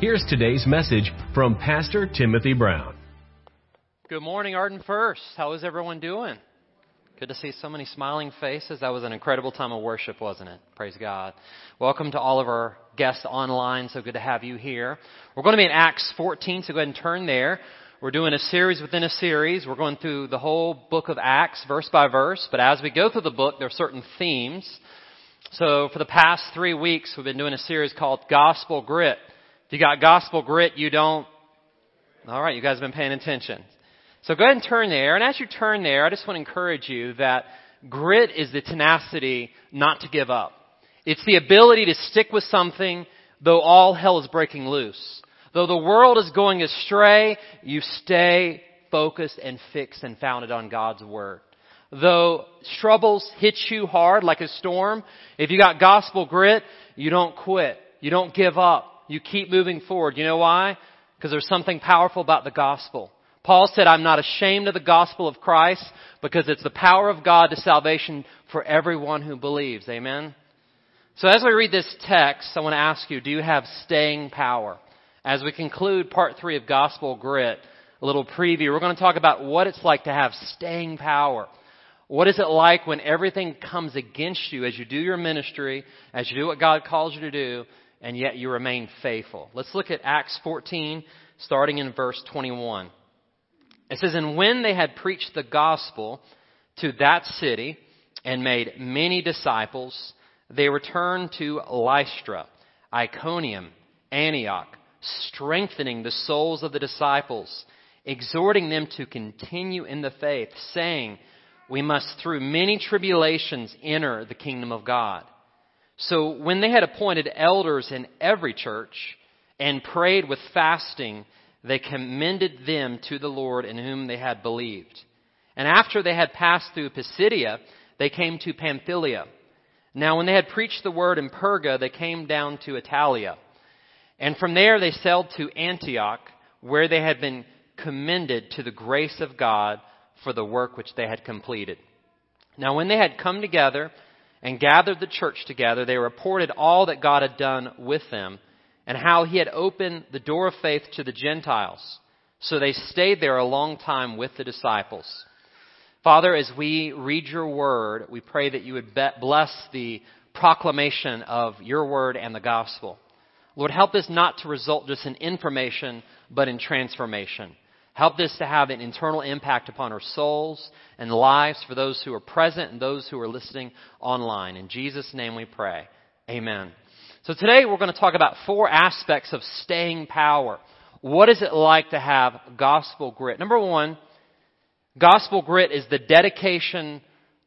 here's today's message from Pastor Timothy Brown. Good morning, Arden First. How is everyone doing? Good to see so many smiling faces. That was an incredible time of worship, wasn't it? Praise God. Welcome to all of our guests online. So good to have you here. We're going to be in Acts 14, so go ahead and turn there. We're doing a series within a series. We're going through the whole book of Acts, verse by verse. But as we go through the book, there are certain themes. So for the past three weeks, we've been doing a series called Gospel Grit. If you got gospel grit, you don't. All right, you guys have been paying attention. So go ahead and turn there. And as you turn there, I just want to encourage you that grit is the tenacity not to give up. It's the ability to stick with something though all hell is breaking loose. Though the world is going astray, you stay focused and fixed and founded on God's Word. Though troubles hit you hard like a storm, if you got gospel grit, you don't quit. You don't give up. You keep moving forward. You know why? Because there's something powerful about the gospel. Paul said, I'm not ashamed of the gospel of Christ because it's the power of God to salvation for everyone who believes. Amen? So as we read this text, I want to ask you, do you have staying power? As we conclude part three of Gospel Grit, a little preview, we're going to talk about what it's like to have staying power. What is it like when everything comes against you as you do your ministry, as you do what God calls you to do, and yet you remain faithful? Let's look at Acts 14, starting in verse 21. It says, And when they had preached the gospel to that city and made many disciples, they returned to Lystra, Iconium, Antioch, strengthening the souls of the disciples, exhorting them to continue in the faith, saying, We must through many tribulations enter the kingdom of God. So when they had appointed elders in every church and prayed with fasting, they commended them to the Lord in whom they had believed. And after they had passed through Pisidia, they came to Pamphylia. Now when they had preached the word in Perga, they came down to Attalia. And from there they sailed to Antioch, where they had been commended to the grace of God for the work which they had completed. Now when they had come together and gathered the church together, they reported all that God had done with them and how he had opened the door of faith to the Gentiles. So they stayed there a long time with the disciples. Father, as we read your word, we pray that you would bless the proclamation of your word and the gospel. Lord, help this not to result just in information, but in transformation. Help this to have an internal impact upon our souls and lives for those who are present and those who are listening online. In Jesus' name we pray. Amen. So today we're going to talk about four aspects of staying power. What is it like to have gospel grit? Number one, gospel grit is the dedication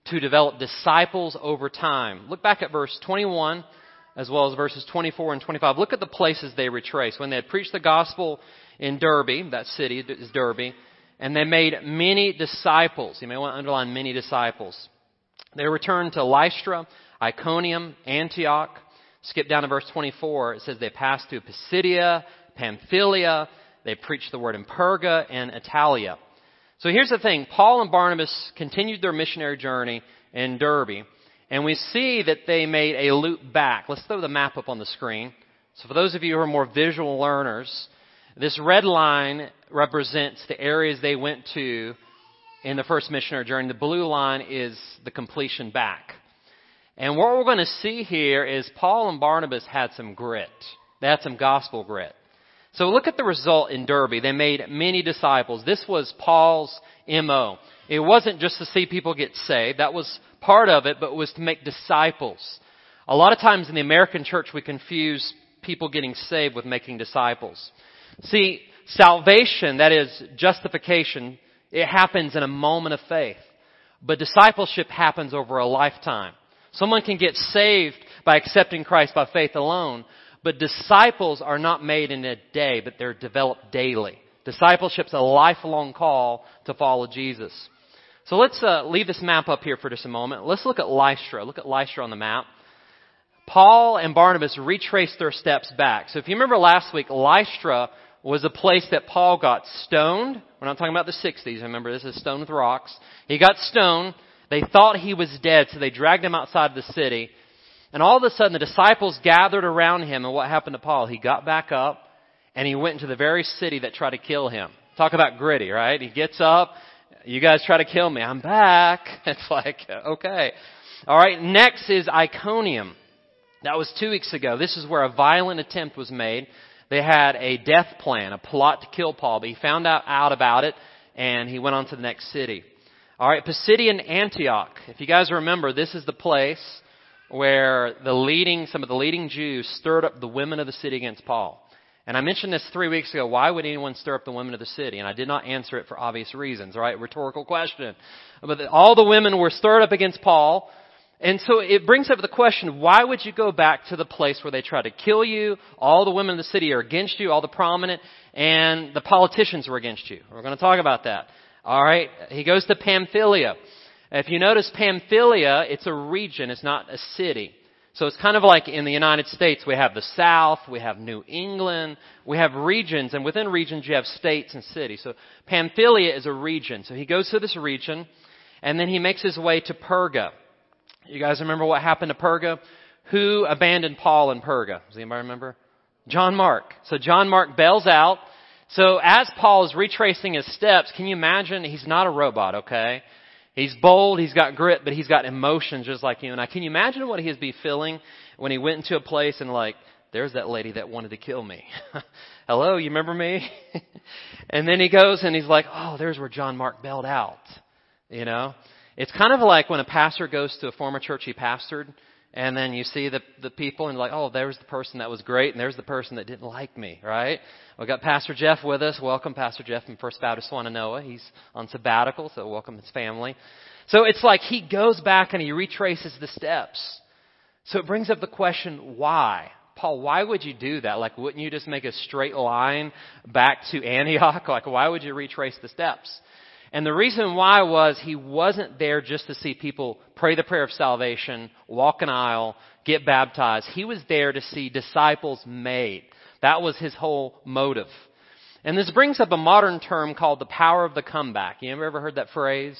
to develop disciples over time. Look back at verse 21 as well as verses 24 and 25. Look at the places they retrace. When they had preached the gospel in Derbe. that city is Derbe. and they made many disciples. You may want to underline many disciples. They returned to Lystra, Iconium, Antioch, Skip down to verse 24. It says they passed through Pisidia, Pamphylia. They preached the word in Perga and Attalia. So here's the thing. Paul and Barnabas continued their missionary journey in Derbe. And we see that they made a loop back. Let's throw the map up on the screen. So for those of you who are more visual learners, this red line represents the areas they went to in the first missionary journey. The blue line is the completion back. And what we're going to see here is Paul and Barnabas had some grit. They had some gospel grit. So look at the result in Derbe. They made many disciples. This was Paul's MO. It wasn't just to see people get saved. That was part of it, but it was to make disciples. A lot of times in the American church we confuse people getting saved with making disciples. See, salvation, that is justification, it happens in a moment of faith. But discipleship happens over a lifetime. Someone can get saved by accepting Christ by faith alone, but disciples are not made in a day, but they're developed daily. Discipleship's a lifelong call to follow Jesus. So let's uh, leave this map up here for just a moment. Let's look at Lystra. Look at Lystra on the map. Paul and Barnabas retraced their steps back. So if you remember last week, Lystra was a place that Paul got stoned. We're not talking about the 60s. Remember, this is stoned with rocks. He got stoned. They thought he was dead, so they dragged him outside of the city. And all of a sudden, the disciples gathered around him, and what happened to Paul? He got back up, and he went into the very city that tried to kill him. Talk about gritty, right? He gets up, you guys try to kill me, I'm back. It's like, okay. Alright, next is Iconium. That was two weeks ago. This is where a violent attempt was made. They had a death plan, a plot to kill Paul, but he found out, out about it, and he went on to the next city. Alright, Pisidian Antioch. If you guys remember, this is the place where the leading, some of the leading Jews stirred up the women of the city against Paul. And I mentioned this three weeks ago. Why would anyone stir up the women of the city? And I did not answer it for obvious reasons, right? Rhetorical question. But all the women were stirred up against Paul. And so it brings up the question, why would you go back to the place where they try to kill you? All the women in the city are against you, all the prominent, and the politicians were against you. We're going to talk about that. Alright? He goes to Pamphylia. If you notice Pamphylia, it's a region, it's not a city. So it's kind of like in the United States, we have the South, we have New England, we have regions, and within regions you have states and cities. So Pamphylia is a region. So he goes to this region, and then he makes his way to Perga. You guys remember what happened to Perga? Who abandoned Paul in Perga? Does anybody remember? John Mark. So John Mark bails out. So as Paul is retracing his steps, can you imagine? He's not a robot, okay? He's bold, he's got grit, but he's got emotions just like you and I. Can you imagine what he'd be feeling when he went into a place and like, there's that lady that wanted to kill me. Hello, you remember me? and then he goes and he's like, oh, there's where John Mark bailed out. You know? It's kind of like when a pastor goes to a former church he pastored and then you see the the people and like, oh, there's the person that was great, and there's the person that didn't like me, right? We've got Pastor Jeff with us. Welcome, Pastor Jeff from First Baptist Swannanoa. He's on sabbatical, so welcome his family. So it's like he goes back and he retraces the steps. So it brings up the question, why? Paul, why would you do that? Like, wouldn't you just make a straight line back to Antioch? Like, why would you retrace the steps? And the reason why was he wasn't there just to see people pray the prayer of salvation, walk an aisle, get baptized. He was there to see disciples made. That was his whole motive. And this brings up a modern term called the power of the comeback. You ever heard that phrase?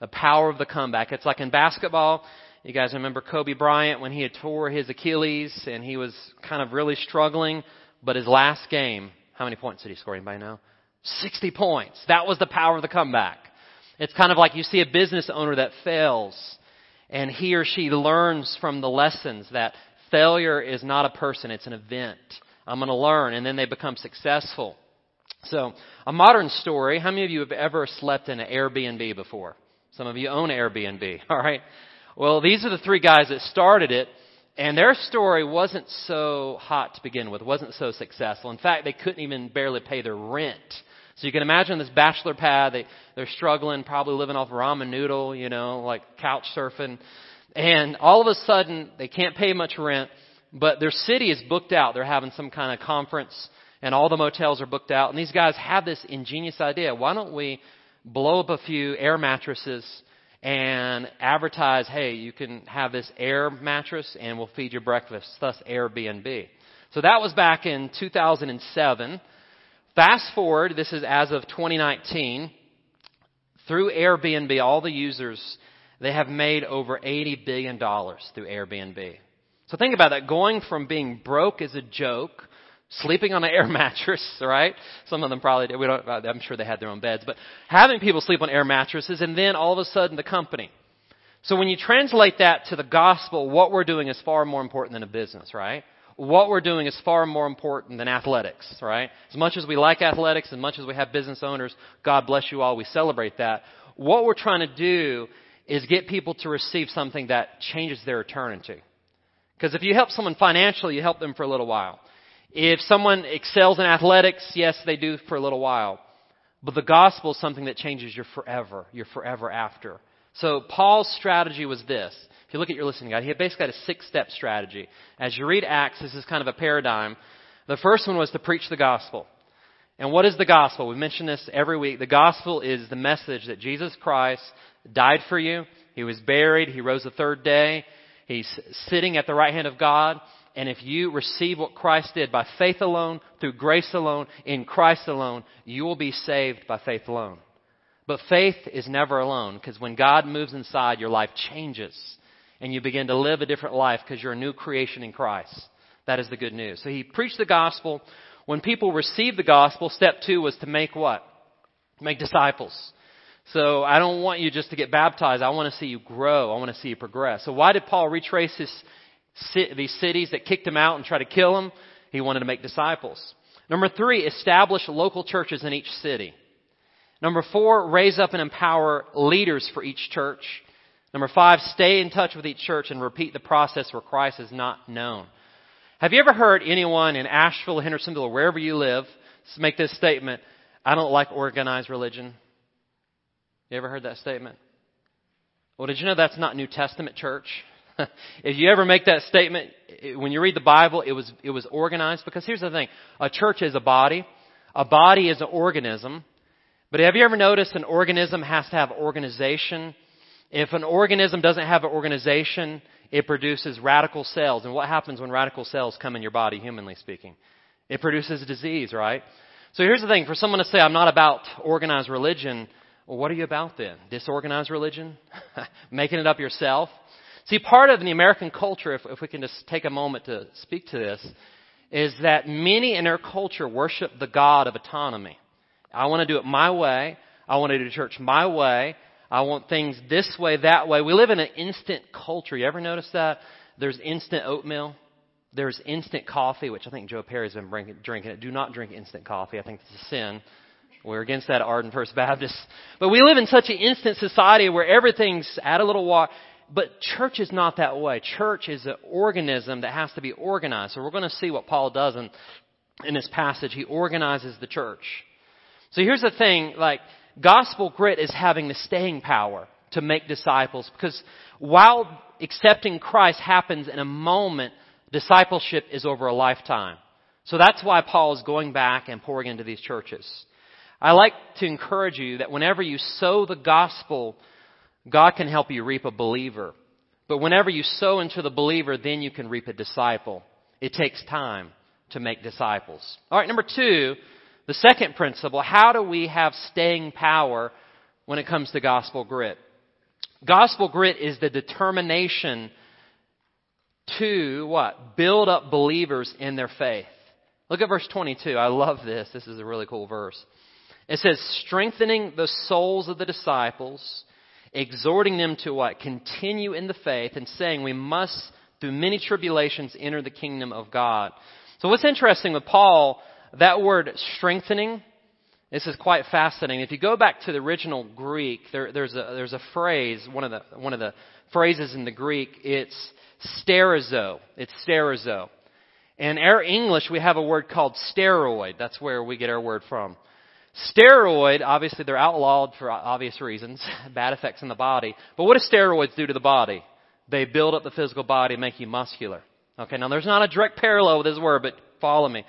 The power of the comeback. It's like in basketball. You guys remember Kobe Bryant when he had tore his Achilles and he was kind of really struggling, but his last game, how many points did he score? Anybody know? 60 points. That was the power of the comeback. It's kind of like you see a business owner that fails and he or she learns from the lessons that failure is not a person, it's an event. I'm going to learn and then they become successful. So, a modern story, how many of you have ever slept in an Airbnb before? Some of you own Airbnb, alright? Well, these are the three guys that started it and their story wasn't so hot to begin with, wasn't so successful. In fact, they couldn't even barely pay their rent. So you can imagine this bachelor pad, they, they're struggling, probably living off ramen noodle, you know, like couch surfing. And all of a sudden, they can't pay much rent, but their city is booked out. They're having some kind of conference, and all the motels are booked out. And these guys have this ingenious idea. Why don't we blow up a few air mattresses and advertise, hey, you can have this air mattress and we'll feed you breakfast, thus Airbnb. So that was back in 2007. Fast forward, this is as of 2019. Through Airbnb, all the users, they have made over $80 billion through Airbnb. So think about that. Going from being broke as a joke, sleeping on an air mattress, right? Some of them probably did. We don't, uh, I'm sure they had their own beds, but having people sleep on air mattresses and then all of a sudden the company. So when you translate that to the gospel, what we're doing is far more important than a business, right? What we're doing is far more important than athletics, right? As much as we like athletics, as much as we have business owners, God bless you all, we celebrate that. What we're trying to do is get people to receive something that changes their eternity. Because if you help someone financially, you help them for a little while. If someone excels in athletics, yes, they do for a little while. But the gospel is something that changes your forever, your forever after. So Paul's strategy was this. If you look at your listening guide, he basically had a six step strategy. As you read Acts, this is kind of a paradigm. The first one was to preach the gospel. And what is the gospel? We mention this every week. The gospel is the message that Jesus Christ died for you. He was buried. He rose the third day. He's sitting at the right hand of God. And if you receive what Christ did by faith alone, through grace alone, in Christ alone, you will be saved by faith alone. But faith is never alone because when God moves inside, your life changes and you begin to live a different life because you're a new creation in Christ. That is the good news. So he preached the gospel. When people received the gospel, step two was to make what? Make disciples. So I don't want you just to get baptized. I want to see you grow. I want to see you progress. So why did Paul retrace his these cities that kicked him out and tried to kill him. He wanted to make disciples. Number three, establish local churches in each city. Number four, raise up and empower leaders for each church. Number five, stay in touch with each church and repeat the process where Christ is not known. Have you ever heard anyone in Asheville, Hendersonville, or wherever you live make this statement, I don't like organized religion? You ever heard that statement? Well, did you know that's not New Testament church? if you ever make that statement, when you read the Bible, it was, it was organized because here's the thing. A church is a body. A body is an organism. But have you ever noticed an organism has to have organization? If an organism doesn't have an organization, it produces radical cells. And what happens when radical cells come in your body, humanly speaking? It produces disease, right? So here's the thing. For someone to say, I'm not about organized religion, well, what are you about then? Disorganized religion? Making it up yourself? See, part of the American culture, if, if we can just take a moment to speak to this, is that many in our culture worship the God of autonomy. I want to do it my way. I want to do church my way. I want things this way, that way. We live in an instant culture. You ever notice that? There's instant oatmeal. There's instant coffee, which I think Joe Perry's been drinking it. Do not drink instant coffee. I think it's a sin. We're against that at Arden First Baptist. But we live in such an instant society where everything's at a little water but church is not that way. Church is an organism that has to be organized. So we're going to see what Paul does in, in this passage. He organizes the church. So here's the thing, like, gospel grit is having the staying power to make disciples because while accepting Christ happens in a moment, discipleship is over a lifetime. So that's why Paul is going back and pouring into these churches. I like to encourage you that whenever you sow the gospel God can help you reap a believer. But whenever you sow into the believer, then you can reap a disciple. It takes time to make disciples. All right, number two, the second principle, how do we have staying power when it comes to gospel grit? Gospel grit is the determination to what? Build up believers in their faith. Look at verse 22. I love this. This is a really cool verse. It says, strengthening the souls of the disciples exhorting them to what? Continue in the faith and saying we must, through many tribulations, enter the kingdom of God. So what's interesting with Paul, that word strengthening, this is quite fascinating. If you go back to the original Greek, there, there's, a, there's a phrase, one of, the, one of the phrases in the Greek, it's sterizo. It's sterizo. In our English, we have a word called steroid. That's where we get our word from. Steroid, obviously they're outlawed for obvious reasons, bad effects in the body. But what do steroids do to the body? They build up the physical body and make you muscular. Okay, now there's not a direct parallel with this word, but follow me.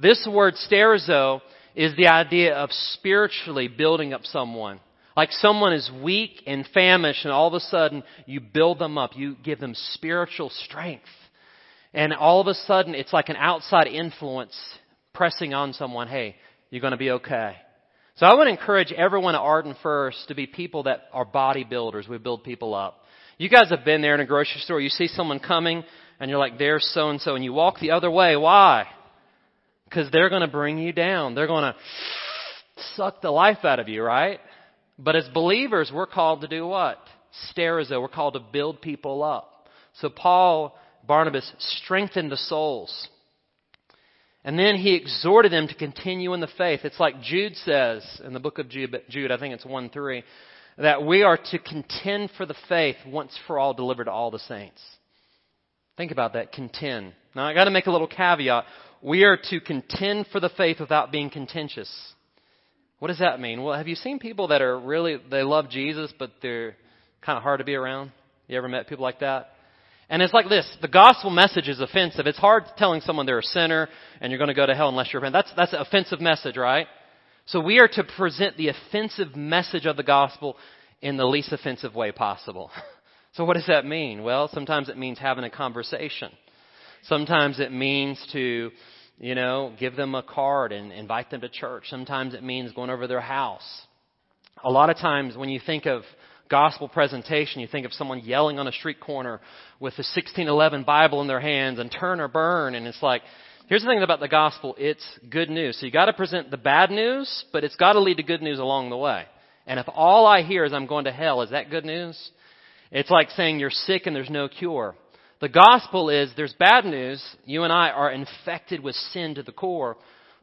This word sterizo is the idea of spiritually building up someone. Like someone is weak and famished and all of a sudden you build them up. You give them spiritual strength. And all of a sudden it's like an outside influence pressing on someone, hey, you're going to be okay. So I to encourage everyone at Arden First to be people that are bodybuilders. We build people up. You guys have been there in a grocery store. You see someone coming and you're like, there's so and so. And you walk the other way. Why? Because they're going to bring you down. They're going to suck the life out of you, right? But as believers, we're called to do what? Sterizo. We're called to build people up. So Paul, Barnabas strengthened the souls. And then he exhorted them to continue in the faith. It's like Jude says in the book of Jude, Jude I think it's 1 3, that we are to contend for the faith once for all delivered to all the saints. Think about that, contend. Now I gotta make a little caveat. We are to contend for the faith without being contentious. What does that mean? Well, have you seen people that are really, they love Jesus, but they're kind of hard to be around? You ever met people like that? And it's like this. The gospel message is offensive. It's hard telling someone they're a sinner and you're going to go to hell unless you're repent. That's, that's an offensive message, right? So we are to present the offensive message of the gospel in the least offensive way possible. So what does that mean? Well, sometimes it means having a conversation. Sometimes it means to, you know, give them a card and invite them to church. Sometimes it means going over their house. A lot of times when you think of gospel presentation, you think of someone yelling on a street corner with the 1611 Bible in their hands and turn or burn. And it's like, here's the thing about the gospel. It's good news. So you gotta present the bad news, but it's gotta lead to good news along the way. And if all I hear is I'm going to hell, is that good news? It's like saying you're sick and there's no cure. The gospel is there's bad news. You and I are infected with sin to the core.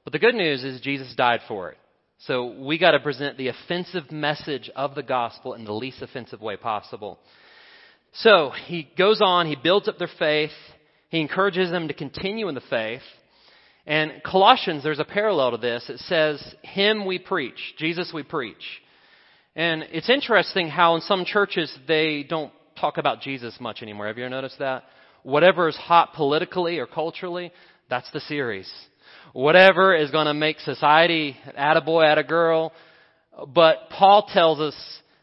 But the good news is Jesus died for it. So we got to present the offensive message of the gospel in the least offensive way possible. So he goes on, he builds up their faith, he encourages them to continue in the faith. And Colossians, there's a parallel to this. It says, Him we preach, Jesus we preach. And it's interesting how in some churches they don't talk about Jesus much anymore. Have you ever noticed that? Whatever is hot politically or culturally, that's the series. Whatever is going to make society add a boy, add a girl. But Paul tells us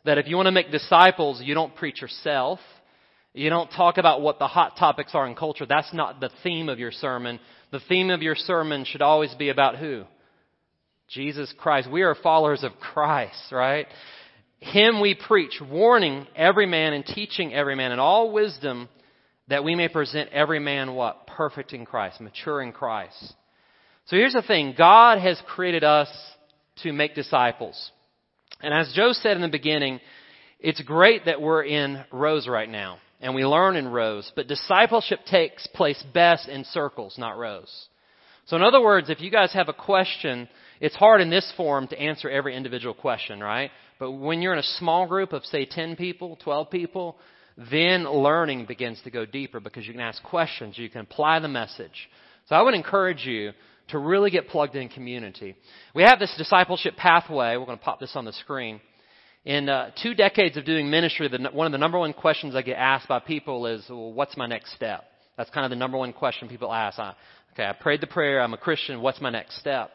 that if you want to make disciples, you don't preach yourself. You don't talk about what the hot topics are in culture. That's not the theme of your sermon. The theme of your sermon should always be about who? Jesus Christ. We are followers of Christ, right? Him we preach, warning every man and teaching every man in all wisdom that we may present every man what? Perfect in Christ, mature in Christ. So here's the thing. God has created us to make disciples. And as Joe said in the beginning, it's great that we're in rows right now and we learn in rows, but discipleship takes place best in circles, not rows. So in other words, if you guys have a question, it's hard in this forum to answer every individual question, right? But when you're in a small group of, say, 10 people, 12 people, then learning begins to go deeper because you can ask questions, you can apply the message. So I would encourage you to really get plugged in community. We have this discipleship pathway. We're going to pop this on the screen. In uh, two decades of doing ministry, the, one of the number one questions I get asked by people is, well, what's my next step? That's kind of the number one question people ask. I, okay, I prayed the prayer. I'm a Christian. What's my next step?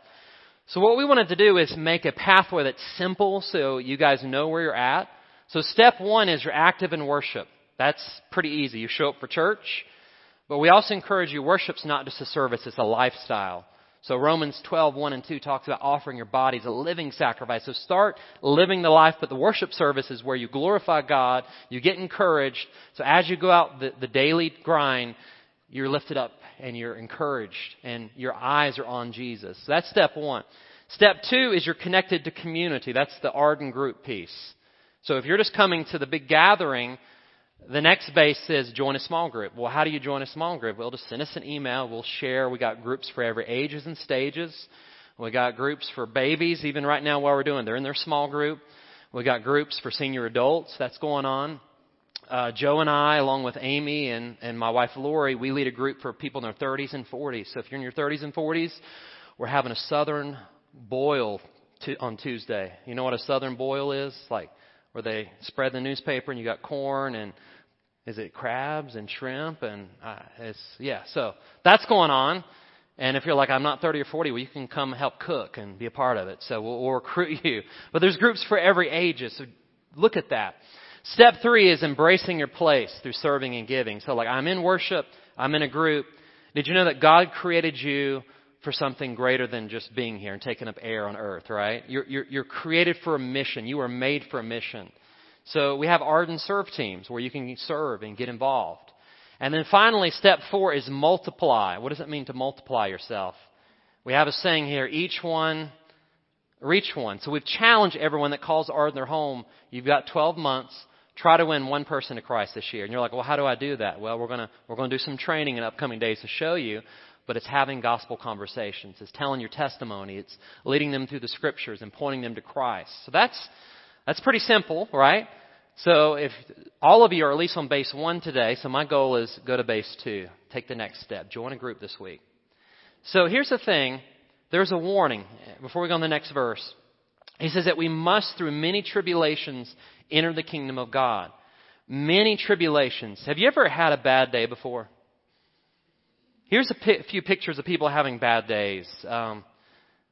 So what we wanted to do is make a pathway that's simple so you guys know where you're at. So step one is you're active in worship. That's pretty easy. You show up for church, but we also encourage you, worship's not just a service, it's a lifestyle. So Romans 12, 1 and 2 talks about offering your bodies a living sacrifice. So start living the life, but the worship service is where you glorify God, you get encouraged. So as you go out the, the daily grind, you're lifted up and you're encouraged and your eyes are on Jesus. So that's step one. Step two is you're connected to community. That's the Arden group piece. So if you're just coming to the big gathering, the next base is join a small group. Well, how do you join a small group? Well, just send us an email. We'll share. We got groups for every ages and stages. We got groups for babies, even right now while we're doing. They're in their small group. We got groups for senior adults. That's going on uh, Joe and I, along with Amy and, and my wife Lori, we lead a group for people in their 30s and 40s. So if you're in your 30s and 40s, we're having a Southern boil to, on Tuesday. You know what a Southern boil is? Like where they spread the newspaper and you got corn and is it crabs and shrimp and uh, it's yeah. So that's going on. And if you're like, I'm not 30 or 40, well, you can come help cook and be a part of it. So we'll, we'll recruit you. But there's groups for every ages. So look at that. Step three is embracing your place through serving and giving. So like I'm in worship, I'm in a group. Did you know that God created you for something greater than just being here and taking up air on earth, right? You're, you're, you're created for a mission. You are made for a mission. So we have Arden serve teams where you can serve and get involved. And then finally, step four is multiply. What does it mean to multiply yourself? We have a saying here, each one reach one. So we've challenged everyone that calls Arden their home. You've got 12 months try to win one person to Christ this year. And you're like, well, how do I do that? Well, we're to, we're to do some training in upcoming days to show you. But it's having gospel conversations. It's telling your testimony. It's leading them through the scriptures and pointing them to Christ. So that's, that's pretty simple, right? So if all of you are at least on base one today, so my goal is go to base two. Take the next step. Join a group this week. So here's the thing. There's a warning before we go on the next verse. He says that we must, through many tribulations, enter the kingdom of God. many tribulations. Have you ever had a bad day before? Here's a few pictures of people having bad days. Um,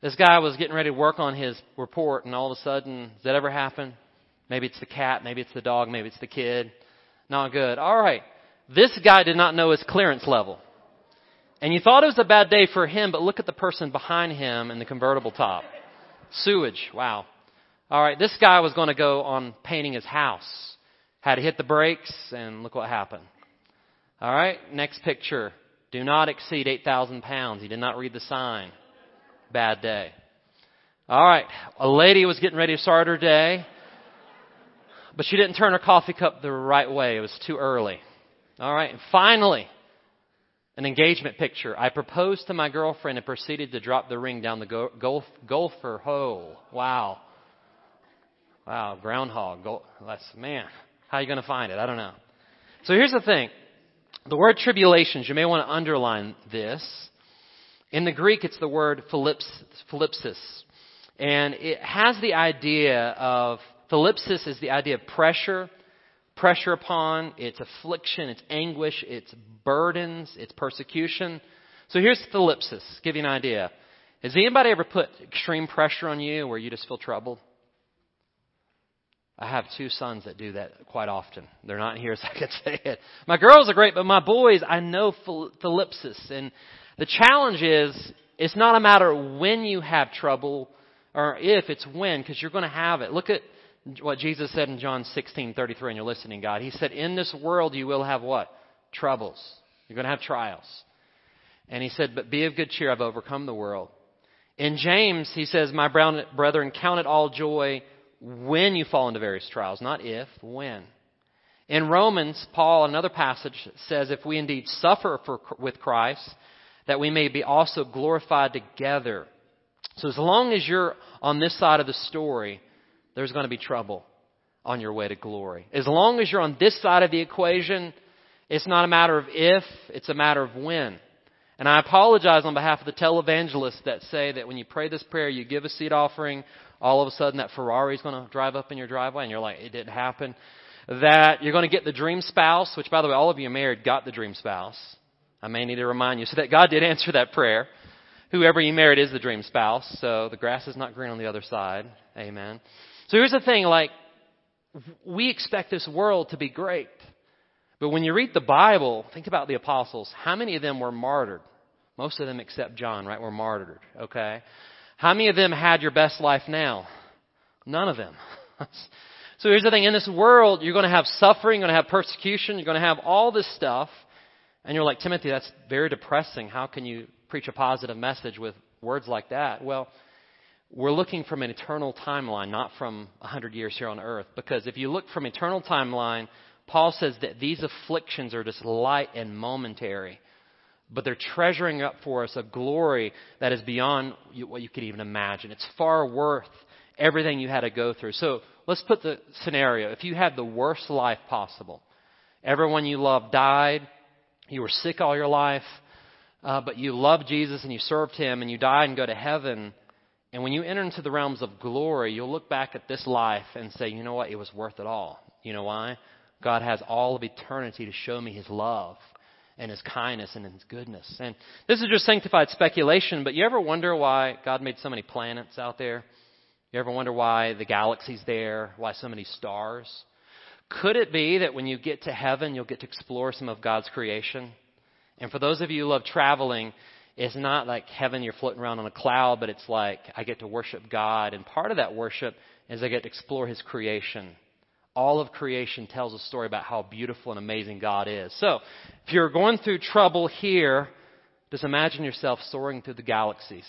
this guy was getting ready to work on his report, and all of a sudden, does that ever happen? Maybe it's the cat, maybe it's the dog, maybe it's the kid. Not good. All right. This guy did not know his clearance level. And you thought it was a bad day for him, but look at the person behind him in the convertible top. Sewage. Wow. All right. This guy was going to go on painting his house. Had to hit the brakes, and look what happened. All right. Next picture. Do not exceed 8,000 pounds. He did not read the sign. Bad day. All right. A lady was getting ready to start her day, but she didn't turn her coffee cup the right way. It was too early. All right. And finally, an engagement picture. I proposed to my girlfriend and proceeded to drop the ring down the golf, golfer hole. Wow. Wow, groundhog. That's, man, how are you going to find it? I don't know. So here's the thing. The word tribulations, you may want to underline this. In the Greek, it's the word philips, thlipsis. And it has the idea of, thlipsis is the idea of pressure, pressure upon, it's affliction, it's anguish, it's burdens, it's persecution. So here's thlipsis, give you an idea. Has anybody ever put extreme pressure on you where you just feel troubled? I have two sons that do that quite often. They're not here, so I can say it. My girls are great, but my boys, I know thlipsis. And the challenge is, it's not a matter when you have trouble, or if, it's when, because you're going to have it. Look at what Jesus said in John 16:33, and you're listening, God. He said, "In this world you will have what? Troubles. You're going to have trials." And he said, "But be of good cheer. I've overcome the world." In James, he says, "My brethren, count it all joy when you fall into various trials, not if, when." In Romans, Paul, another passage says, "If we indeed suffer for, with Christ, that we may be also glorified together." So as long as you're on this side of the story, there's going to be trouble on your way to glory. As long as you're on this side of the equation, it's not a matter of if, it's a matter of when. And I apologize on behalf of the televangelists that say that when you pray this prayer, you give a seed offering, all of a sudden that Ferrari is going to drive up in your driveway, and you're like, it didn't happen. That you're going to get the dream spouse, which by the way, all of you married got the dream spouse. I may need to remind you. So that God did answer that prayer. Whoever you married is the dream spouse, so the grass is not green on the other side. Amen. So here's the thing, like, we expect this world to be great. But when you read the Bible, think about the apostles. How many of them were martyred? Most of them except John, right, were martyred, okay? How many of them had your best life now? None of them. so here's the thing, in this world, you're going to have suffering, you're going to have persecution, you're going to have all this stuff. And you're like, Timothy, that's very depressing. How can you preach a positive message with words like that? Well, we're looking from an eternal timeline, not from hundred years here on earth. Because if you look from eternal timeline, Paul says that these afflictions are just light and momentary, but they're treasuring up for us a glory that is beyond what you could even imagine. It's far worth everything you had to go through. So let's put the scenario. If you had the worst life possible, everyone you loved died, you were sick all your life, uh, but you loved Jesus and you served Him and you died and go to heaven and when you enter into the realms of glory, you'll look back at this life and say, you know what? It was worth it all. You know why? God has all of eternity to show me His love and His kindness and His goodness. And this is just sanctified speculation, but you ever wonder why God made so many planets out there? You ever wonder why the galaxy's there? Why so many stars? Could it be that when you get to heaven, you'll get to explore some of God's creation? And for those of you who love traveling, it's not like heaven, you're floating around on a cloud, but it's like I get to worship God. And part of that worship is I get to explore His creation. All of creation tells a story about how beautiful and amazing God is. So, if you're going through trouble here, just imagine yourself soaring through the galaxies.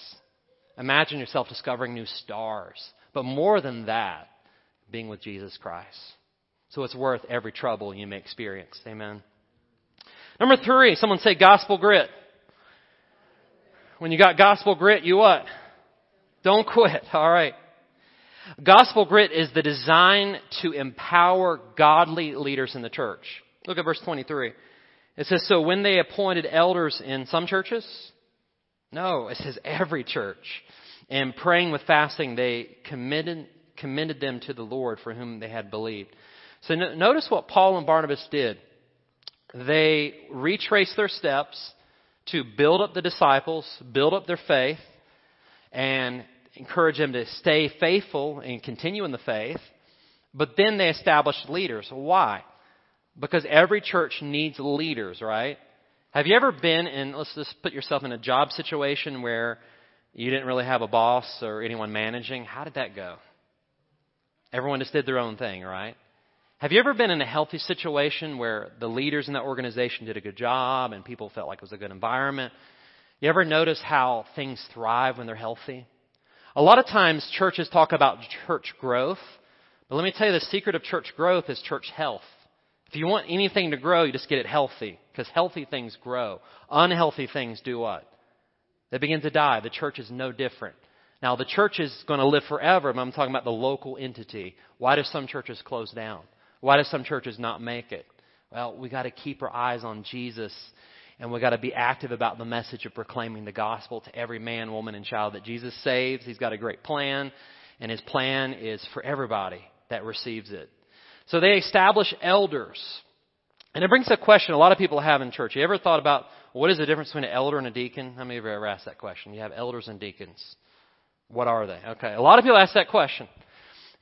Imagine yourself discovering new stars. But more than that, being with Jesus Christ. So it's worth every trouble you may experience. Amen. Number three, someone say gospel grit. When you got gospel grit, you what? Don't quit. All right. Gospel grit is the design to empower godly leaders in the church. Look at verse 23. It says, So when they appointed elders in some churches? No, it says every church. And praying with fasting, they committed, commended them to the Lord for whom they had believed. So no, notice what Paul and Barnabas did. They retraced their steps to build up the disciples, build up their faith, and encourage them to stay faithful and continue in the faith. But then they established leaders. Why? Because every church needs leaders, right? Have you ever been in, let's just put yourself in a job situation where you didn't really have a boss or anyone managing? How did that go? Everyone just did their own thing, right? Have you ever been in a healthy situation where the leaders in that organization did a good job and people felt like it was a good environment? You ever notice how things thrive when they're healthy? A lot of times churches talk about church growth, but let me tell you the secret of church growth is church health. If you want anything to grow, you just get it healthy, because healthy things grow. Unhealthy things do what? They begin to die. The church is no different. Now, the church is going to live forever, but I'm talking about the local entity. Why do some churches close down? Why do some churches not make it? Well, we got to keep our eyes on Jesus and we got to be active about the message of proclaiming the gospel to every man, woman, and child that Jesus saves. He's got a great plan, and his plan is for everybody that receives it. So they establish elders. And it brings a question a lot of people have in church. You ever thought about what is the difference between an elder and a deacon? How many of you ever asked that question? You have elders and deacons. What are they? Okay. A lot of people ask that question.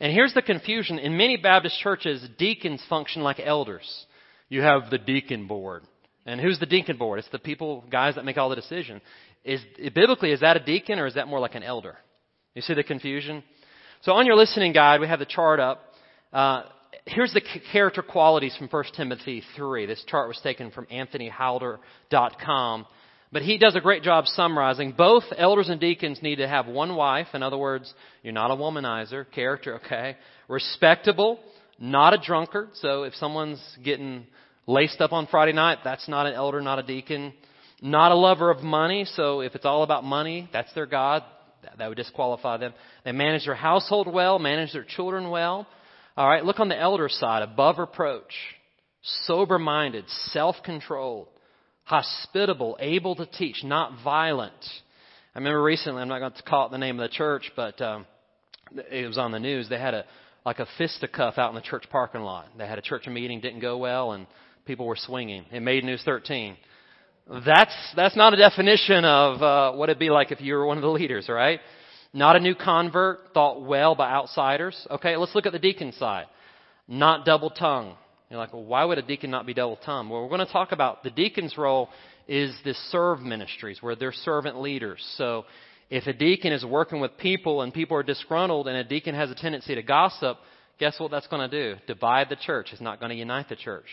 And here's the confusion. In many Baptist churches, deacons function like elders. You have the deacon board. And who's the deacon board? It's the people, guys that make all the decision. Is biblically is that a deacon or is that more like an elder? You see the confusion. So on your listening guide, we have the chart up. Uh, here's the character qualities from 1 Timothy 3. This chart was taken from AnthonyHowder.com. But he does a great job summarizing. Both elders and deacons need to have one wife. In other words, you're not a womanizer. Character, okay. Respectable, not a drunkard. So if someone's getting laced up on Friday night, that's not an elder, not a deacon. Not a lover of money. So if it's all about money, that's their God. That would disqualify them. They manage their household well, manage their children well. All right, look on the elder side. Above reproach, sober minded, self controlled hospitable, able to teach, not violent. I remember recently, I'm not going to call it the name of the church, but um, it was on the news. They had a like a fisticuff out in the church parking lot. They had a church meeting, didn't go well, and people were swinging. It made News 13. That's that's not a definition of uh, what it'd be like if you were one of the leaders, right? Not a new convert, thought well by outsiders. Okay, let's look at the deacon side. Not double tongue, you're like, well, why would a deacon not be double tongued? Well, we're going to talk about the deacon's role is the serve ministries where they're servant leaders. So if a deacon is working with people and people are disgruntled and a deacon has a tendency to gossip, guess what that's going to do? Divide the church. It's not going to unite the church.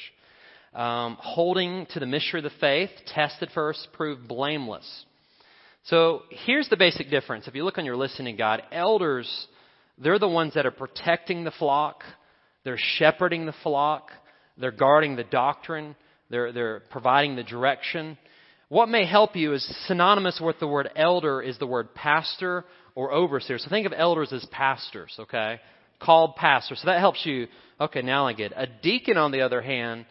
Um, holding to the mystery of the faith, tested first, proved blameless. So here's the basic difference. If you look on your listening guide, elders, they're the ones that are protecting the flock. They're shepherding the flock. They're guarding the doctrine. They're, they're providing the direction. What may help you is synonymous with the word elder is the word pastor or overseer. So think of elders as pastors, okay? Called pastors. So that helps you. Okay, now I get it. A deacon, on the other hand,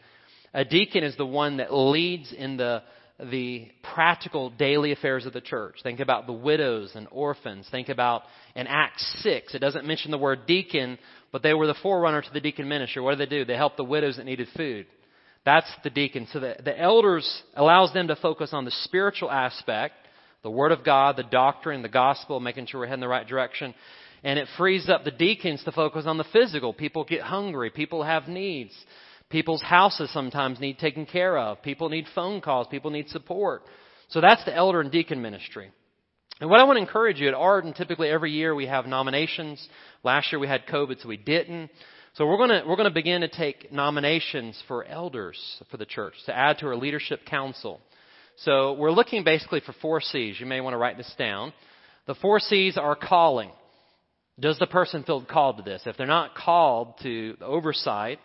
a deacon is the one that leads in the the practical daily affairs of the church. Think about the widows and orphans. Think about in Acts 6, it doesn't mention the word deacon, but they were the forerunner to the deacon ministry. What do they do? They helped the widows that needed food. That's the deacon. So the, the elders allows them to focus on the spiritual aspect, the Word of God, the doctrine, the gospel, making sure we're heading the right direction. And it frees up the deacons to focus on the physical. People get hungry. People have needs. People's houses sometimes need taken care of. People need phone calls. People need support. So that's the elder and deacon ministry. And what I want to encourage you at Arden, typically every year we have nominations. Last year we had COVID, so we didn't. So we're going to, we're going to begin to take nominations for elders for the church to add to our leadership council. So we're looking basically for four C's. You may want to write this down. The four C's are calling. Does the person feel called to this? If they're not called to oversight,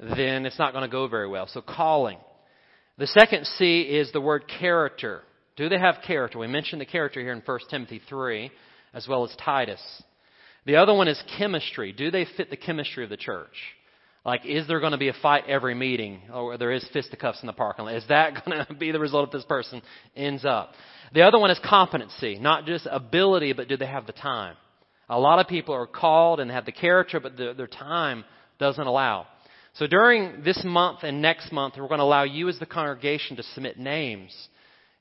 then it's not going to go very well. So calling. The second C is the word character. Do they have character? We mentioned the character here in 1 Timothy 3, as well as Titus. The other one is chemistry. Do they fit the chemistry of the church? Like, is there going to be a fight every meeting, oh, or there is fisticuffs in the parking lot? Is that going to be the result if this person ends up? The other one is competency, not just ability, but do they have the time? A lot of people are called and have the character, but the, their time doesn't allow. So during this month and next month, we're going to allow you as the congregation to submit names.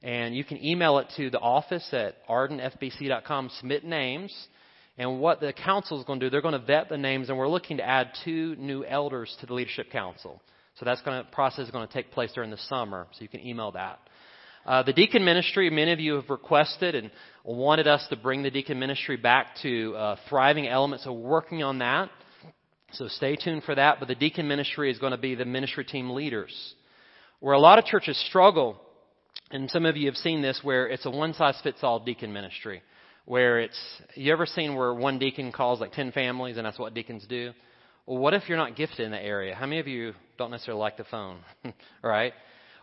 And you can email it to the office at ardenfbc.com, submit names. And what the council is going to do, they're going to vet the names, and we're looking to add two new elders to the leadership council. So that's going to process is going to take place during the summer. So you can email that. Uh, the deacon ministry, many of you have requested and wanted us to bring the deacon ministry back to uh, thriving elements. So we're working on that. So stay tuned for that. But the deacon ministry is going to be the ministry team leaders. Where a lot of churches struggle, and some of you have seen this, where it's a one size fits all deacon ministry. Where it's, you ever seen where one deacon calls like 10 families and that's what deacons do? Well, what if you're not gifted in the area? How many of you don't necessarily like the phone? right?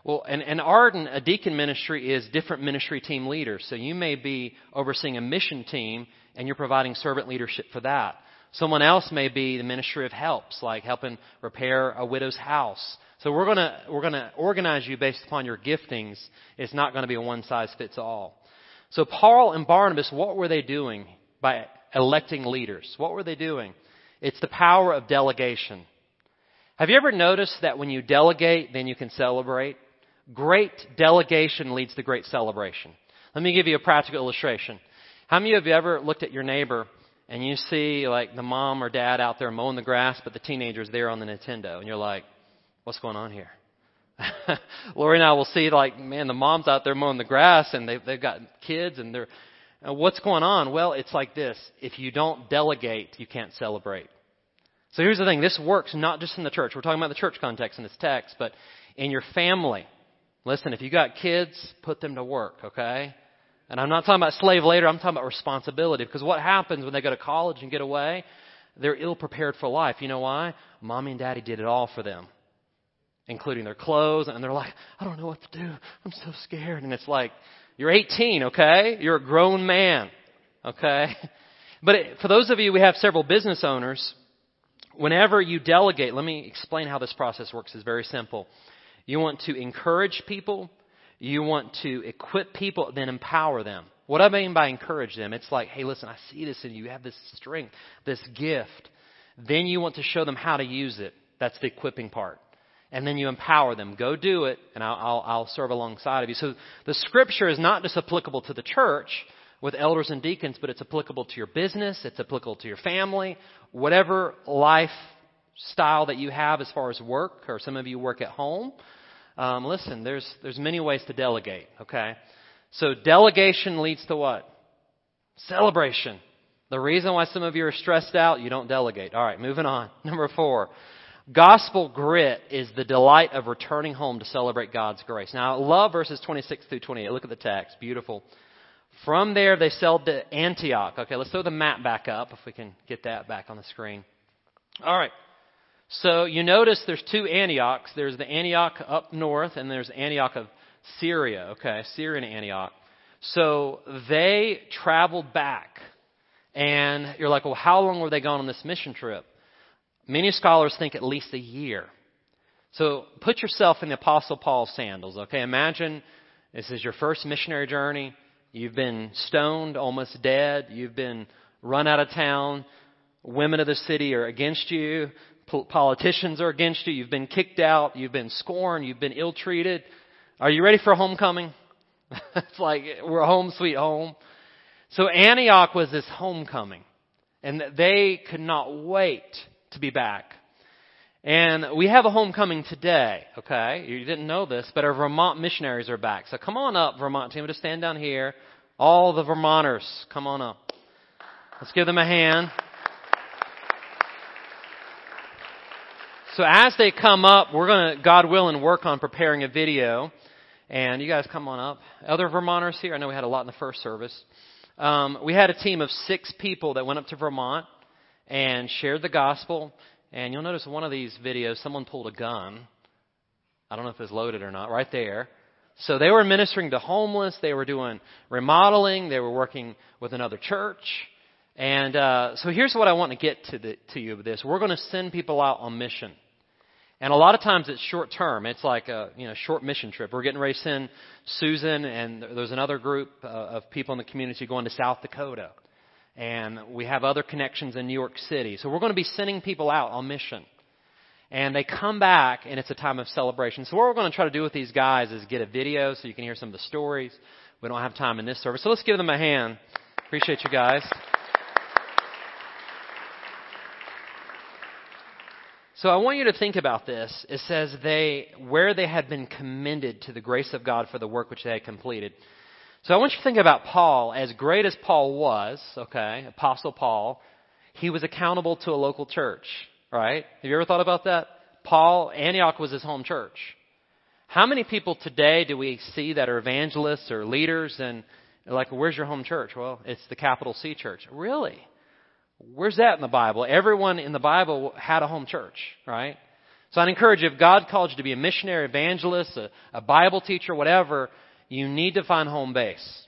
Well, and, and Arden, a deacon ministry is different ministry team leaders. So you may be overseeing a mission team and you're providing servant leadership for that. Someone else may be the ministry of helps, like helping repair a widow's house. So we're gonna, we're gonna organize you based upon your giftings. It's not gonna be a one size fits all. So Paul and Barnabas, what were they doing by electing leaders? What were they doing? It's the power of delegation. Have you ever noticed that when you delegate, then you can celebrate? Great delegation leads to great celebration. Let me give you a practical illustration. How many of you ever looked at your neighbor and you see like the mom or dad out there mowing the grass, but the teenager's there on the Nintendo, and you're like, what's going on here? Lori and I will see like, man, the mom's out there mowing the grass and they've, they've got kids and they're, uh, what's going on? Well, it's like this. If you don't delegate, you can't celebrate. So here's the thing. This works not just in the church. We're talking about the church context in this text, but in your family. Listen, if you got kids, put them to work, okay? And I'm not talking about slave labor, I'm talking about responsibility. Because what happens when they go to college and get away? They're ill prepared for life. You know why? Mommy and daddy did it all for them, including their clothes, and they're like, I don't know what to do. I'm so scared. And it's like, you're 18, okay? You're a grown man, okay? But for those of you, we have several business owners. Whenever you delegate, let me explain how this process works. It's very simple. You want to encourage people. You want to equip people, then empower them. What I mean by encourage them, it's like, hey, listen, I see this in you. You have this strength, this gift. Then you want to show them how to use it. That's the equipping part. And then you empower them. Go do it, and I'll, I'll, I'll serve alongside of you. So the scripture is not just applicable to the church with elders and deacons, but it's applicable to your business, it's applicable to your family, whatever lifestyle that you have as far as work, or some of you work at home. Um, listen, there's, there's many ways to delegate, okay? So delegation leads to what? Celebration. The reason why some of you are stressed out, you don't delegate. All right, moving on. Number four. Gospel grit is the delight of returning home to celebrate God's grace. Now, love verses 26 through 28. Look at the text. Beautiful. From there, they sailed to Antioch. Okay, let's throw the map back up if we can get that back on the screen. All right. So you notice there's two Antiochs. There's the Antioch up north, and there's Antioch of Syria. Okay, Syrian Antioch. So they traveled back. And you're like, well, how long were they gone on this mission trip? Many scholars think at least a year. So put yourself in the Apostle Paul's sandals, okay? Imagine this is your first missionary journey. You've been stoned, almost dead. You've been run out of town. Women of the city are against you politicians are against you. You've been kicked out. You've been scorned. You've been ill treated. Are you ready for homecoming? it's like we're home sweet home. So Antioch was this homecoming. And they could not wait to be back. And we have a homecoming today, okay? You didn't know this, but our Vermont missionaries are back. So come on up, Vermont team. Just stand down here. All the Vermonters, come on up. Let's give them a hand. So as they come up, we're to, God willing, work on preparing a video. And you guys come on up. Other Vermonters here? I know we had a lot in the first service. Um, we had a team of six people that went up to Vermont and shared the gospel. And you'll notice one of these videos, someone pulled a gun. I don't know if it's loaded or not, right there. So they were ministering to homeless. They were doing remodeling. They were working with another church. And uh, so here's what I want to get to, the, to you with this. We're going to send people out on mission. And a lot of times it's short term. It's like a you know short mission trip. We're getting ready to send Susan, and there's another group uh, of people in the community going to South Dakota, and we have other connections in New York City. So we're going to be sending people out on mission. And they come back and it's a time of celebration. So what we're going to try to do with these guys is get a video so you can hear some of the stories. We don't have time in this service. So let's give them a hand. Appreciate you guys. So I want you to think about this. It says they, where they had been commended to the grace of God for the work which they had completed. So I want you to think about Paul. As great as Paul was, okay, Apostle Paul, he was accountable to a local church, right? Have you ever thought about that? Paul, Antioch was his home church. How many people today do we see that are evangelists or leaders and like, where's your home church? Well, it's the capital C church. Really? Where's that in the Bible? Everyone in the Bible had a home church, right? So I'd encourage you, if God called you to be a missionary, evangelist, a, a Bible teacher, whatever, you need to find home base.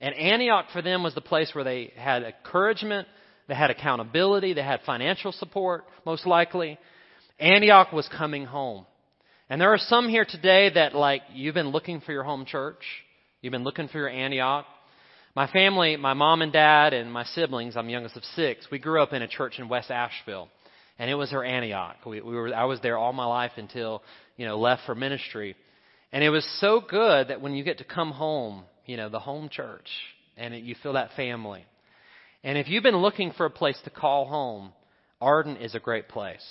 And Antioch for them was the place where they had encouragement, they had accountability, they had financial support, most likely. Antioch was coming home. And there are some here today that like, you've been looking for your home church. You've been looking for your Antioch. My family, my mom and dad and my siblings, I'm youngest of six, we grew up in a church in West Asheville. And it was her Antioch. We, we were, I was there all my life until, you know, left for ministry. And it was so good that when you get to come home, you know, the home church, and it, you feel that family. And if you've been looking for a place to call home, Arden is a great place.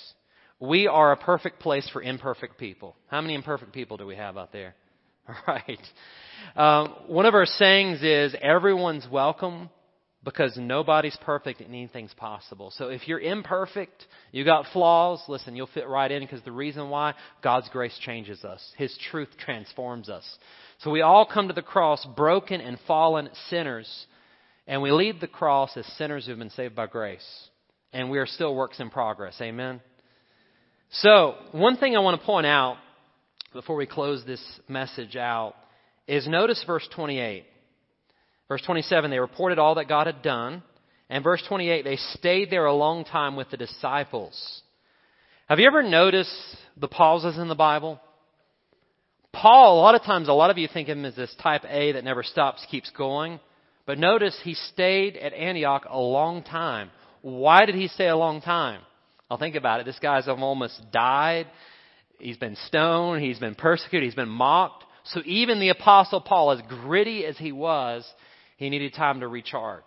We are a perfect place for imperfect people. How many imperfect people do we have out there? All right. Um, one of our sayings is everyone's welcome because nobody's perfect and anything's possible. So if you're imperfect, you got flaws, listen, you'll fit right in because the reason why God's grace changes us. His truth transforms us. So we all come to the cross broken and fallen sinners, and we leave the cross as sinners who've been saved by grace. And we are still works in progress. Amen. So, one thing I want to point out before we close this message out is notice verse 28. Verse 27, they reported all that God had done. And verse 28, they stayed there a long time with the disciples. Have you ever noticed the pauses in the Bible? Paul, a lot of times, a lot of you think of him as this type A that never stops, keeps going. But notice he stayed at Antioch a long time. Why did he stay a long time? I'll think about it. This guy's almost died. He's been stoned. He's been persecuted. He's been mocked. So even the apostle Paul, as gritty as he was, he needed time to recharge.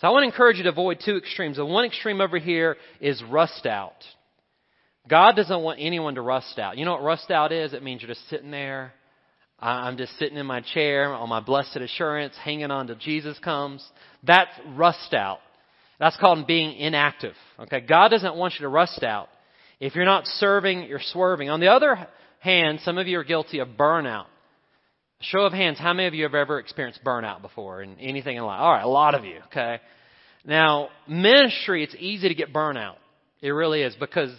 So I want to encourage you to avoid two extremes. The one extreme over here is rust out. God doesn't want anyone to rust out. You know what rust out is? It means you're just sitting there. I'm just sitting in my chair on my blessed assurance, hanging on till Jesus comes. That's rust out. That's called being inactive. Okay? God doesn't want you to rust out. If you're not serving, you're swerving. On the other hand, some of you are guilty of burnout. Show of hands, how many of you have ever experienced burnout before in anything in life? All right, a lot of you, okay? Now, ministry, it's easy to get burnout. It really is because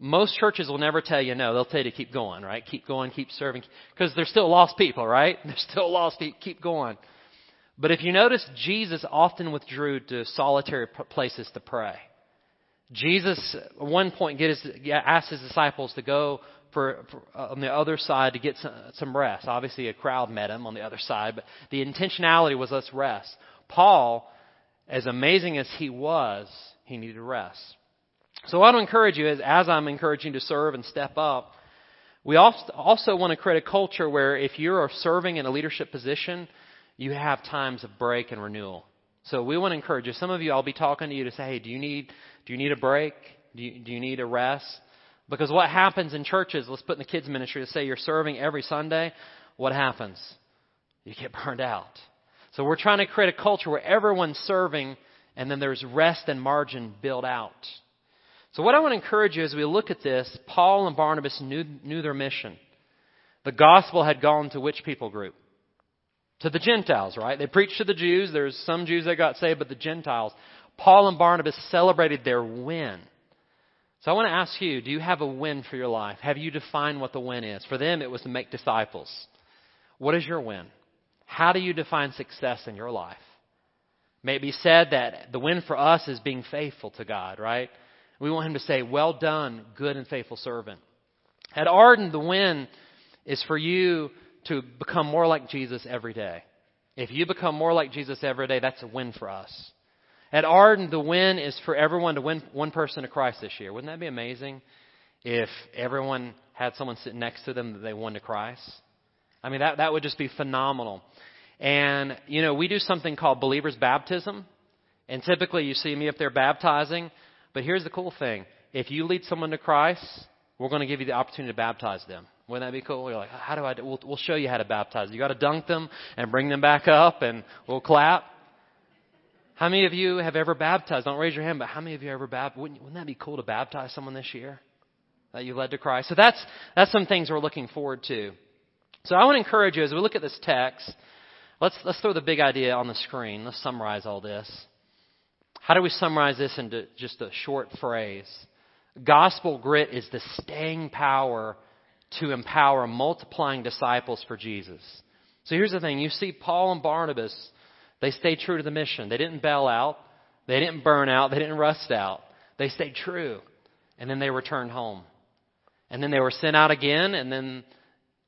most churches will never tell you no. They'll tell you to keep going, right? Keep going, keep serving. Because they're still lost people, right? They're still lost people. Keep going. But if you notice, Jesus often withdrew to solitary places to pray. Jesus, at one point, his, asked his disciples to go for, for uh, on the other side to get some, some rest. Obviously, a crowd met him on the other side, but the intentionality was let's rest. Paul, as amazing as he was, he needed rest. So what I want to encourage you is, as I'm encouraging to serve and step up, we also want to create a culture where if you're serving in a leadership position, you have times of break and renewal. So we want to encourage you. Some of you, I'll be talking to you to say, hey, do you need, do you need a break? Do you, do you need a rest? Because what happens in churches, let's put in the kids ministry to say you're serving every Sunday, what happens? You get burned out. So we're trying to create a culture where everyone's serving and then there's rest and margin built out. So what I want to encourage you as we look at this, Paul and Barnabas knew, knew their mission. The gospel had gone to which people group? To the Gentiles, right? They preached to the Jews. There's some Jews that got saved, but the Gentiles. Paul and Barnabas celebrated their win. So I want to ask you, do you have a win for your life? Have you defined what the win is? For them, it was to make disciples. What is your win? How do you define success in your life? May it be said that the win for us is being faithful to God, right? We want Him to say, Well done, good and faithful servant. At Arden, the win is for you to become more like Jesus every day. If you become more like Jesus every day, that's a win for us. At Arden, the win is for everyone to win one person to Christ this year. Wouldn't that be amazing? if everyone had someone sitting next to them that they won to Christ? I mean, that, that would just be phenomenal. And, you know, we do something called believer's baptism. And typically you see me up there baptizing. But here's the cool thing. If you lead someone to Christ, we're going to give you the opportunity to baptize them. Wouldn't that be cool? You're like, how do I do? We'll, we'll show you how to baptize. You got to dunk them and bring them back up and we'll clap. How many of you have ever baptized? Don't raise your hand, but how many of you ever baptized? Wouldn't, wouldn't that be cool to baptize someone this year that you led to Christ? So that's, that's some things we're looking forward to. So I want to encourage you as we look at this text, let's, let's throw the big idea on the screen. Let's summarize all this. How do we summarize this into just a short phrase? Gospel grit is the staying power to empower multiplying disciples for Jesus. So here's the thing. You see Paul and Barnabas, they stayed true to the mission. They didn't bail out. They didn't burn out. They didn't rust out. They stayed true. And then they returned home. And then they were sent out again, and then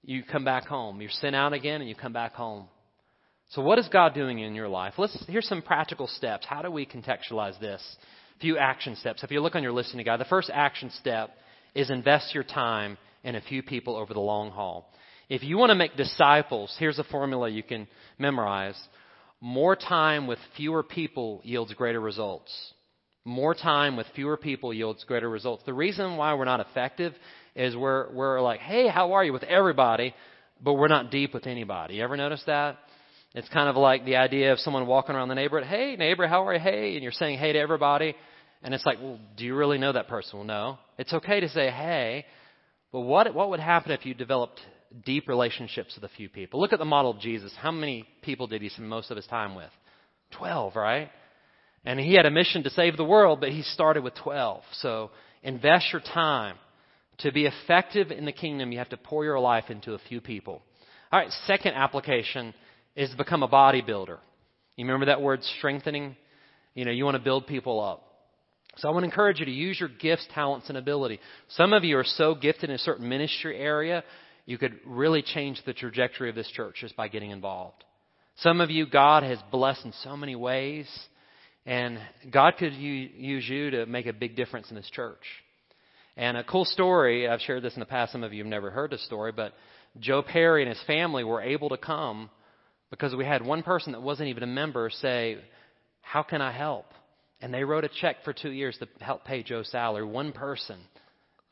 you come back home. You're sent out again, and you come back home. So what is God doing in your life? Let's here's some practical steps. How do we contextualize this? A few action steps. If you look on your listening guide, the first action step is invest your time in a few people over the long haul. If you want to make disciples, here's a formula you can memorize. More time with fewer people yields greater results. More time with fewer people yields greater results. The reason why we're not effective is we're, we're like, hey, how are you with everybody, but we're not deep with anybody. You ever notice that? It's kind of like the idea of someone walking around the neighborhood, hey, neighbor, how are you? Hey, and you're saying hey to everybody. And it's like, well, do you really know that person? Well, no. It's okay to say hey, but what, what would happen if you developed deep relationships with a few people? Look at the model of Jesus. How many people did he spend most of his time with? Twelve, right? And he had a mission to save the world, but he started with 12. So invest your time. To be effective in the kingdom, you have to pour your life into a few people. All right, second application is to become a bodybuilder. You remember that word strengthening? You know, you want to build people up. So I want to encourage you to use your gifts, talents, and ability. Some of you are so gifted in a certain ministry area, you could really change the trajectory of this church just by getting involved. Some of you, God has blessed in so many ways, and God could use you to make a big difference in this church. And a cool story, I've shared this in the past, some of you have never heard this story, but Joe Perry and his family were able to come because we had one person that wasn't even a member say, How can I help? And they wrote a check for two years to help pay Joe's salary. One person.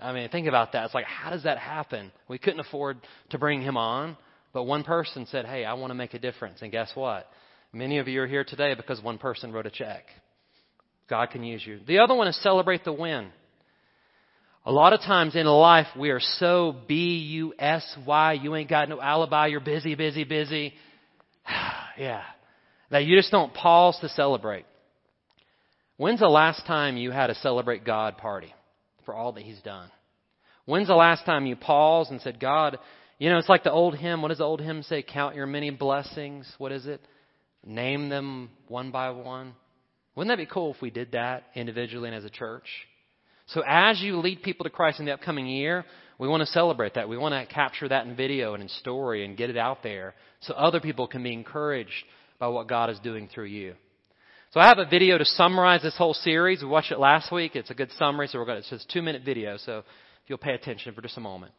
I mean, think about that. It's like, how does that happen? We couldn't afford to bring him on, but one person said, Hey, I want to make a difference. And guess what? Many of you are here today because one person wrote a check. God can use you. The other one is celebrate the win. A lot of times in life, we are so B U S Y, you ain't got no alibi, you're busy, busy, busy. yeah. That you just don't pause to celebrate. When's the last time you had a celebrate God party for all that He's done? When's the last time you paused and said, God, you know, it's like the old hymn. What does the old hymn say? Count your many blessings. What is it? Name them one by one. Wouldn't that be cool if we did that individually and as a church? So as you lead people to Christ in the upcoming year, we want to celebrate that. We want to capture that in video and in story and get it out there so other people can be encouraged by what God is doing through you. So I have a video to summarize this whole series. We watched it last week. It's a good summary, so we're going to, it's just a two minute video. So if you'll pay attention for just a moment.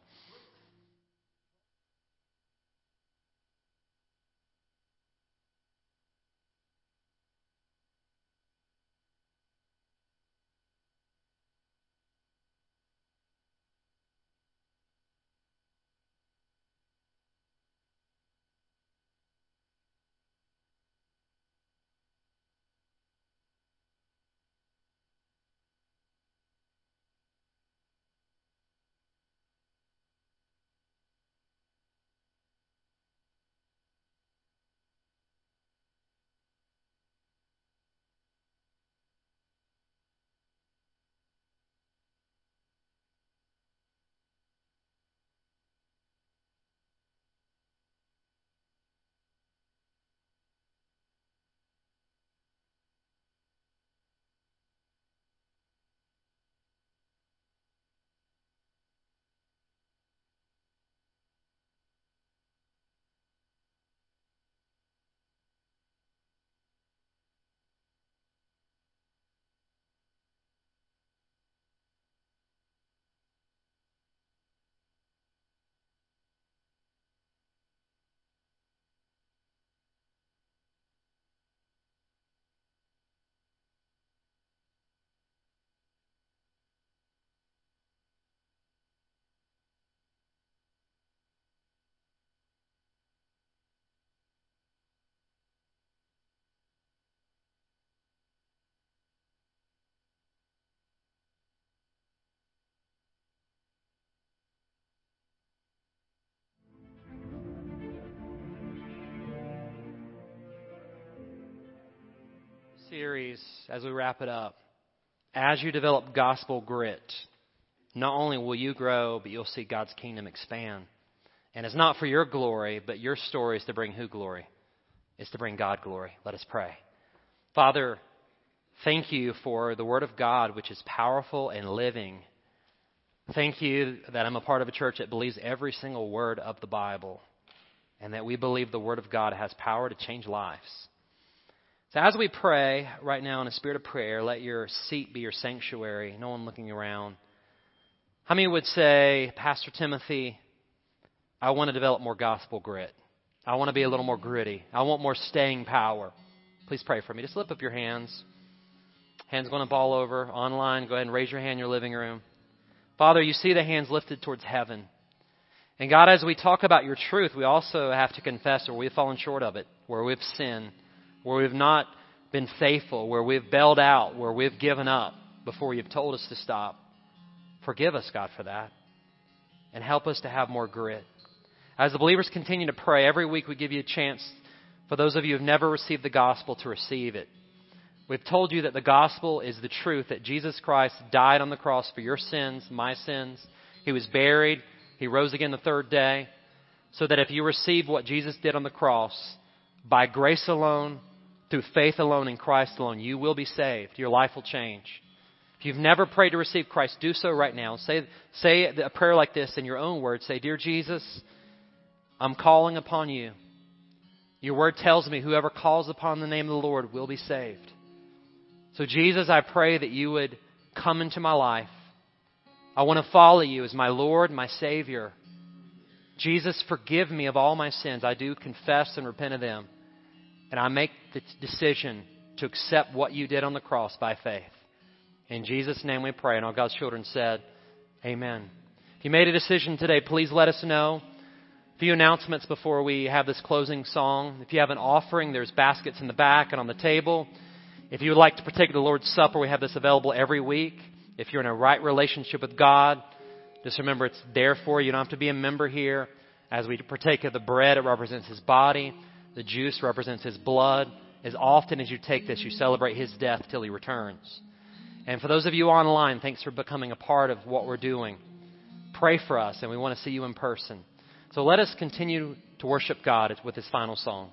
Series, as we wrap it up, as you develop gospel grit, not only will you grow, but you'll see God's kingdom expand. And it's not for your glory, but your story is to bring who glory? It's to bring God glory. Let us pray. Father, thank you for the Word of God, which is powerful and living. Thank you that I'm a part of a church that believes every single word of the Bible and that we believe the Word of God has power to change lives. So as we pray right now in a spirit of prayer, let your seat be your sanctuary, no one looking around. How many would say, Pastor Timothy, I want to develop more gospel grit. I want to be a little more gritty. I want more staying power. Please pray for me. Just lift up your hands. Hands going to ball over. Online, go ahead and raise your hand in your living room. Father, you see the hands lifted towards heaven. And God, as we talk about your truth, we also have to confess where we've fallen short of it, where we've sinned, where we've not been faithful, where we've bailed out, where we've given up before you've told us to stop. Forgive us, God, for that. And help us to have more grit. As the believers continue to pray, every week we give you a chance for those of you who have never received the gospel to receive it. We've told you that the gospel is the truth that Jesus Christ died on the cross for your sins, my sins. He was buried. He rose again the third day. So that if you receive what Jesus did on the cross, by grace alone, through faith alone in Christ alone, you will be saved. Your life will change. If you've never prayed to receive Christ, do so right now. Say, say a prayer like this in your own words. Say, Dear Jesus, I'm calling upon you. Your word tells me whoever calls upon the name of the Lord will be saved. So, Jesus, I pray that you would come into my life. I want to follow you as my Lord, my Savior. Jesus, forgive me of all my sins. I do confess and repent of them. And I make the decision to accept what you did on the cross by faith. In Jesus' name we pray. And all God's children said, Amen. If you made a decision today, please let us know. A few announcements before we have this closing song. If you have an offering, there's baskets in the back and on the table. If you would like to partake of the Lord's Supper, we have this available every week. If you're in a right relationship with God, just remember it's there for you. You don't have to be a member here. As we partake of the bread, it represents His body. The juice represents his blood. As often as you take this, you celebrate his death till he returns. And for those of you online, thanks for becoming a part of what we're doing. Pray for us, and we want to see you in person. So let us continue to worship God with this final song.